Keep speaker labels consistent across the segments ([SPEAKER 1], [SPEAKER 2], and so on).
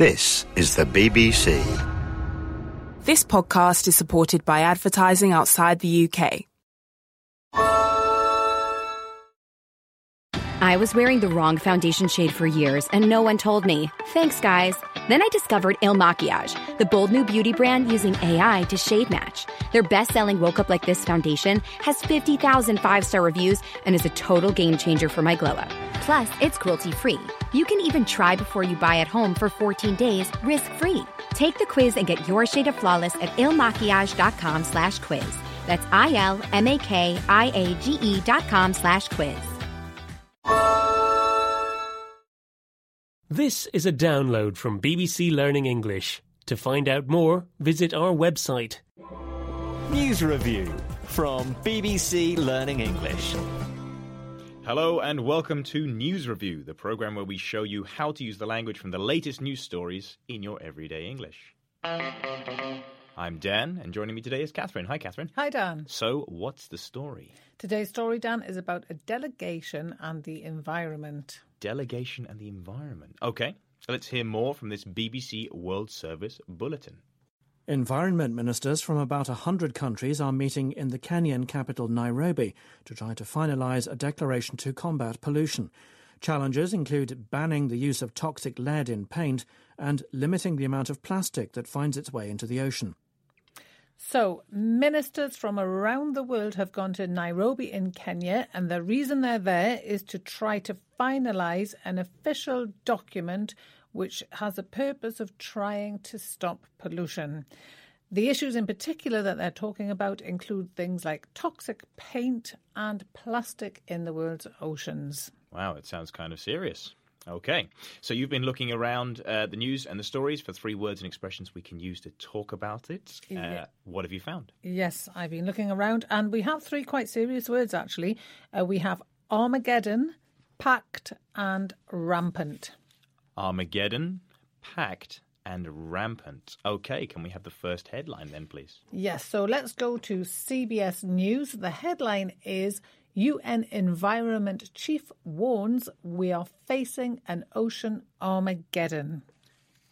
[SPEAKER 1] This is the BBC.
[SPEAKER 2] This podcast is supported by advertising outside the UK.
[SPEAKER 3] I was wearing the wrong foundation shade for years, and no one told me. Thanks, guys. Then I discovered Il Makiage, the bold new beauty brand using AI to shade match. Their best selling Woke Up Like This foundation has 50,000 five star reviews and is a total game changer for my glow up. Plus, it's cruelty free. You can even try before you buy at home for 14 days risk free. Take the quiz and get your shade of flawless at ilmakiage.com slash quiz. That's I L M A K I A G E dot com slash quiz.
[SPEAKER 4] This is a download from BBC Learning English. To find out more, visit our website.
[SPEAKER 5] News Review from BBC Learning English.
[SPEAKER 6] Hello and welcome to News Review, the program where we show you how to use the language from the latest news stories in your everyday English. I'm Dan, and joining me today is Catherine. Hi, Catherine.
[SPEAKER 7] Hi, Dan.
[SPEAKER 6] So, what's the story?
[SPEAKER 7] Today's story, Dan, is about a delegation and the environment.
[SPEAKER 6] Delegation and the environment. Okay, so let's hear more from this BBC World Service bulletin.
[SPEAKER 8] Environment ministers from about 100 countries are meeting in the Kenyan capital Nairobi to try to finalise a declaration to combat pollution. Challenges include banning the use of toxic lead in paint and limiting the amount of plastic that finds its way into the ocean.
[SPEAKER 7] So, ministers from around the world have gone to Nairobi in Kenya, and the reason they're there is to try to finalise an official document which has a purpose of trying to stop pollution. The issues in particular that they're talking about include things like toxic paint and plastic in the world's oceans.
[SPEAKER 6] Wow, it sounds kind of serious. Okay, so you've been looking around uh, the news and the stories for three words and expressions we can use to talk about it. Uh,
[SPEAKER 7] Yeah.
[SPEAKER 6] What have you found?
[SPEAKER 7] Yes, I've been looking around, and we have three quite serious words actually. Uh, we have Armageddon, packed, and rampant.
[SPEAKER 6] Armageddon, packed, and rampant. Okay, can we have the first headline then, please?
[SPEAKER 7] Yes, so let's go to CBS News. The headline is UN Environment Chief warns we are facing an ocean Armageddon.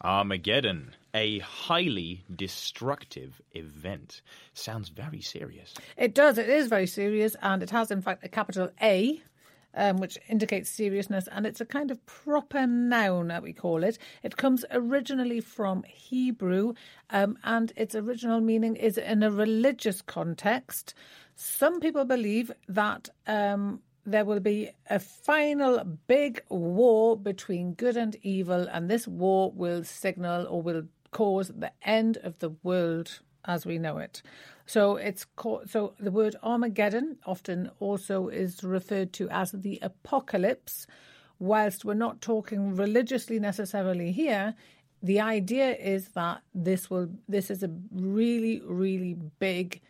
[SPEAKER 6] Armageddon, a highly destructive event. Sounds very serious.
[SPEAKER 7] It does, it is very serious, and it has, in fact, a capital A. Um, which indicates seriousness, and it's a kind of proper noun that we call it. It comes originally from Hebrew, um, and its original meaning is in a religious context. Some people believe that um, there will be a final big war between good and evil, and this war will signal or will cause the end of the world as we know it. So it's called, so the word Armageddon often also is referred to as the apocalypse. Whilst we're not talking religiously necessarily here, the idea is that this will this is a really really big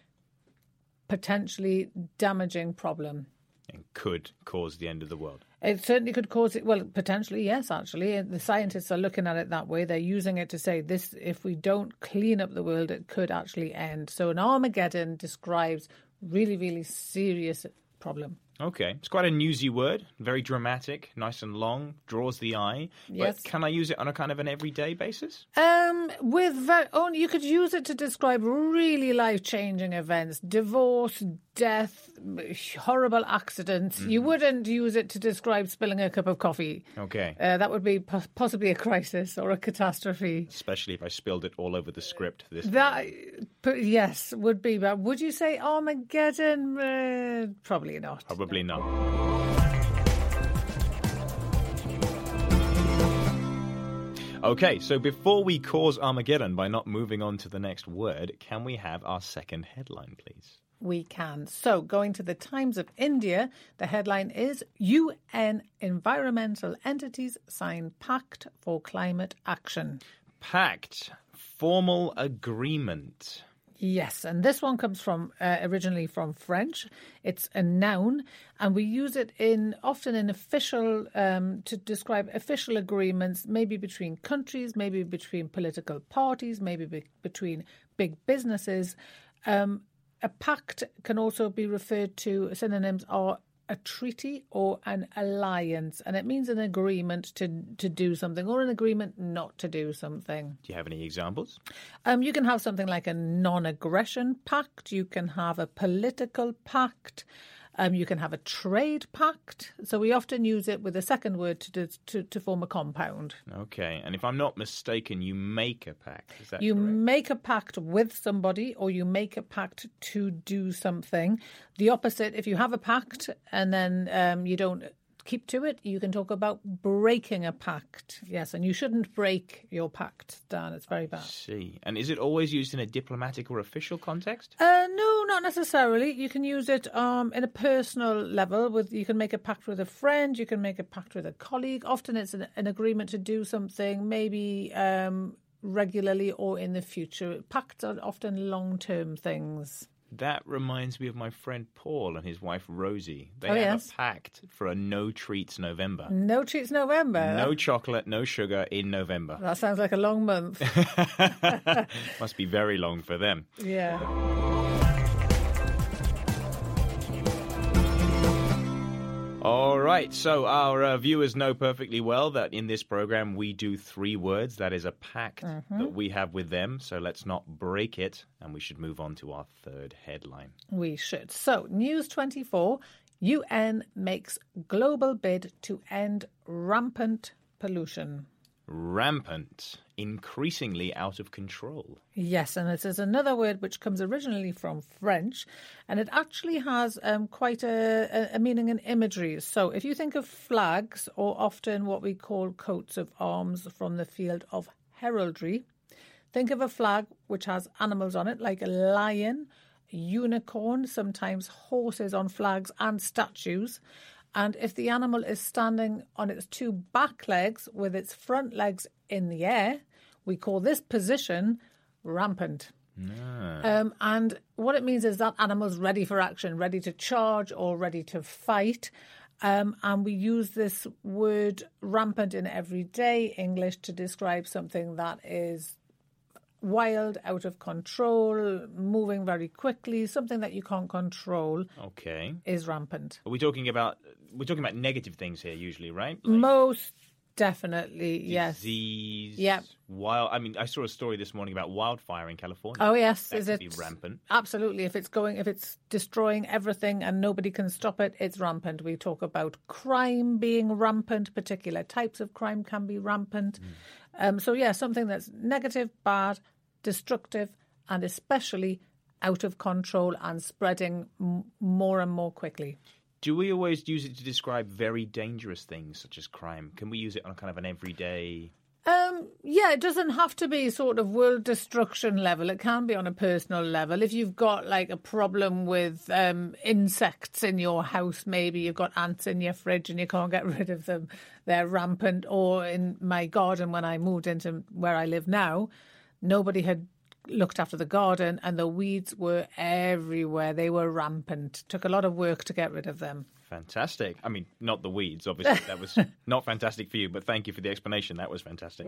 [SPEAKER 7] potentially damaging problem.
[SPEAKER 6] And could cause the end of the world.
[SPEAKER 7] It certainly could cause it. Well, potentially, yes. Actually, the scientists are looking at it that way. They're using it to say this: if we don't clean up the world, it could actually end. So, an Armageddon describes really, really serious problem.
[SPEAKER 6] Okay, it's quite a newsy word, very dramatic, nice and long, draws the eye.
[SPEAKER 7] Yes.
[SPEAKER 6] But can I use it on a kind of an everyday basis?
[SPEAKER 7] Um, with very, only you could use it to describe really life-changing events, divorce, death, horrible accidents. You wouldn't use it to describe spilling a cup of coffee.
[SPEAKER 6] Okay.
[SPEAKER 7] Uh, that would be po- possibly a crisis or a catastrophe.
[SPEAKER 6] Especially if I spilled it all over the script. This
[SPEAKER 7] That, but yes, would be. But would you say Armageddon? Uh, probably not.
[SPEAKER 6] Probably not. Okay, so before we cause Armageddon by not moving on to the next word, can we have our second headline, please?
[SPEAKER 7] We can. So, going to the Times of India, the headline is UN environmental entities sign pact for climate action.
[SPEAKER 6] Pact, formal agreement.
[SPEAKER 7] Yes, and this one comes from uh, originally from French. It's a noun, and we use it in often in official um, to describe official agreements, maybe between countries, maybe between political parties, maybe be- between big businesses. Um, a pact can also be referred to. Synonyms are a treaty or an alliance, and it means an agreement to to do something or an agreement not to do something.
[SPEAKER 6] Do you have any examples?
[SPEAKER 7] Um, you can have something like a non-aggression pact. You can have a political pact. Um, you can have a trade pact. So we often use it with a second word to to, to form a compound.
[SPEAKER 6] Okay, and if I'm not mistaken, you make a pact. Is that
[SPEAKER 7] You
[SPEAKER 6] correct?
[SPEAKER 7] make a pact with somebody or you make a pact to do something. The opposite, if you have a pact and then um, you don't keep to it, you can talk about breaking a pact. Yes, and you shouldn't break your pact, Dan. It's very bad.
[SPEAKER 6] See, and is it always used in a diplomatic or official context?
[SPEAKER 7] Uh, no, not necessarily. You can use it um, in a personal level. With you can make a pact with a friend. You can make a pact with a colleague. Often it's an, an agreement to do something, maybe um, regularly or in the future. Pacts are often long-term things.
[SPEAKER 6] That reminds me of my friend Paul and his wife Rosie. They
[SPEAKER 7] Oh, yes.
[SPEAKER 6] a pact for a no treats November.
[SPEAKER 7] No treats November.
[SPEAKER 6] No chocolate, no sugar in November.
[SPEAKER 7] That sounds like a long month.
[SPEAKER 6] Must be very long for them.
[SPEAKER 7] yeah.
[SPEAKER 6] All right, so our uh, viewers know perfectly well that in this program we do three words. That is a pact that we have with them. So let's not break it, and we should move on to our third headline.
[SPEAKER 7] We should. So, News 24 UN makes global bid to end rampant pollution.
[SPEAKER 6] Rampant, increasingly out of control.
[SPEAKER 7] Yes, and it is another word which comes originally from French, and it actually has um, quite a, a, meaning in imagery. So, if you think of flags, or often what we call coats of arms from the field of heraldry, think of a flag which has animals on it, like a lion, unicorn, sometimes horses on flags, and statues. And if the animal is standing on its two back legs with its front legs in the air, we call this position rampant. Um, and what it means is that animal's ready for action, ready to charge or ready to fight. Um, and we use this word rampant in everyday English to describe something that is wild, out of control, moving very quickly, something that you can't control
[SPEAKER 6] Okay.
[SPEAKER 7] is rampant.
[SPEAKER 6] Are we talking about we're talking about negative things here usually, right? Like
[SPEAKER 7] Most definitely, yes.
[SPEAKER 6] disease.
[SPEAKER 7] Yep.
[SPEAKER 6] Wild. I mean, I saw a story this morning about wildfire in California.
[SPEAKER 7] Oh yes,
[SPEAKER 6] that
[SPEAKER 7] is it
[SPEAKER 6] rampant?
[SPEAKER 7] Absolutely. If it's going, if it's destroying everything and nobody can stop it, it's rampant. We talk about crime being rampant. Particular types of crime can be rampant. Um, so yeah, something that's negative, bad, destructive, and especially out of control and spreading m- more and more quickly.
[SPEAKER 6] Do we always use it to describe very dangerous things such as crime? Can we use it on kind of an everyday?
[SPEAKER 7] Um, yeah, it doesn't have to be sort of world destruction level. It can be on a personal level. If you've got like a problem with um, insects in your house, maybe you've got ants in your fridge and you can't get rid of them, they're rampant. Or in my garden, when I moved into where I live now, nobody had looked after the garden and the weeds were everywhere. They were rampant. Took a lot of work to get rid of them.
[SPEAKER 6] Fantastic. I mean, not the weeds, obviously. That was not fantastic for you, but thank you for the explanation. That was fantastic.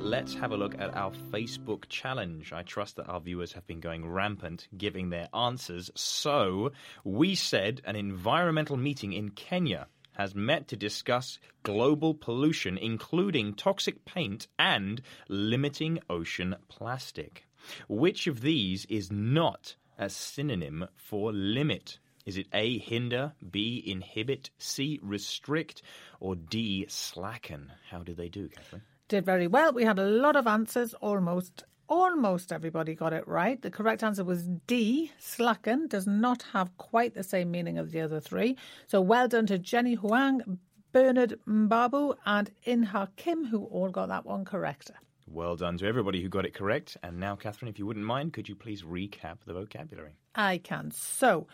[SPEAKER 6] Let's have a look at our Facebook challenge. I trust that our viewers have been going rampant giving their answers. So, we said an environmental meeting in Kenya has met to discuss global pollution, including toxic paint and limiting ocean plastic. Which of these is not a synonym for limit? Is it A, hinder, B, inhibit, C, restrict, or D, slacken? How did they do, Catherine?
[SPEAKER 7] did very well. We had a lot of answers. Almost, almost everybody got it right. The correct answer was D. Slacken does not have quite the same meaning as the other three. So well done to Jenny Huang, Bernard Mbabu, and Inha Kim, who all got that one correct.
[SPEAKER 6] Well done to everybody who got it correct. And now, Catherine, if you wouldn't mind, could you please recap the vocabulary?
[SPEAKER 7] I can. So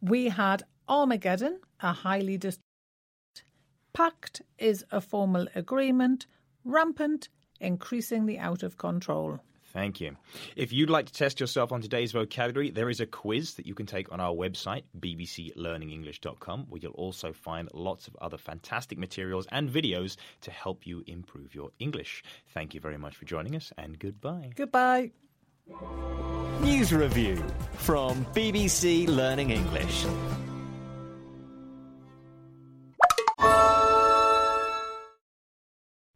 [SPEAKER 7] we had Armageddon, a highly dis- pact is a formal agreement, rampant, increasingly out of control.
[SPEAKER 6] Thank you. If you'd like to test yourself on today's vocabulary, there is a quiz that you can take on our website, bbclearningenglish.com, where you'll also find lots of other fantastic materials and videos to help you improve your English. Thank you very much for joining us, and goodbye.
[SPEAKER 7] Goodbye.
[SPEAKER 5] News Review from BBC Learning English.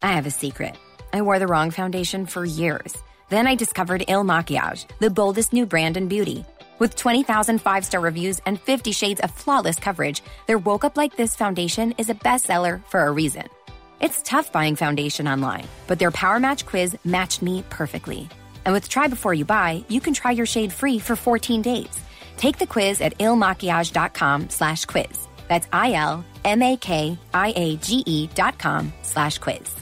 [SPEAKER 3] I have a secret. I wore the wrong foundation for years. Then I discovered Il Makiage, the boldest new brand in beauty. With 20,000 five star reviews and 50 shades of flawless coverage, their Woke Up Like This foundation is a bestseller for a reason. It's tough buying foundation online, but their Power Match quiz matched me perfectly. And with Try Before You Buy, you can try your shade free for 14 days. Take the quiz at ilmakiage.com slash quiz. That's I-L-M-A-K-I-A-G-E dot com slash quiz.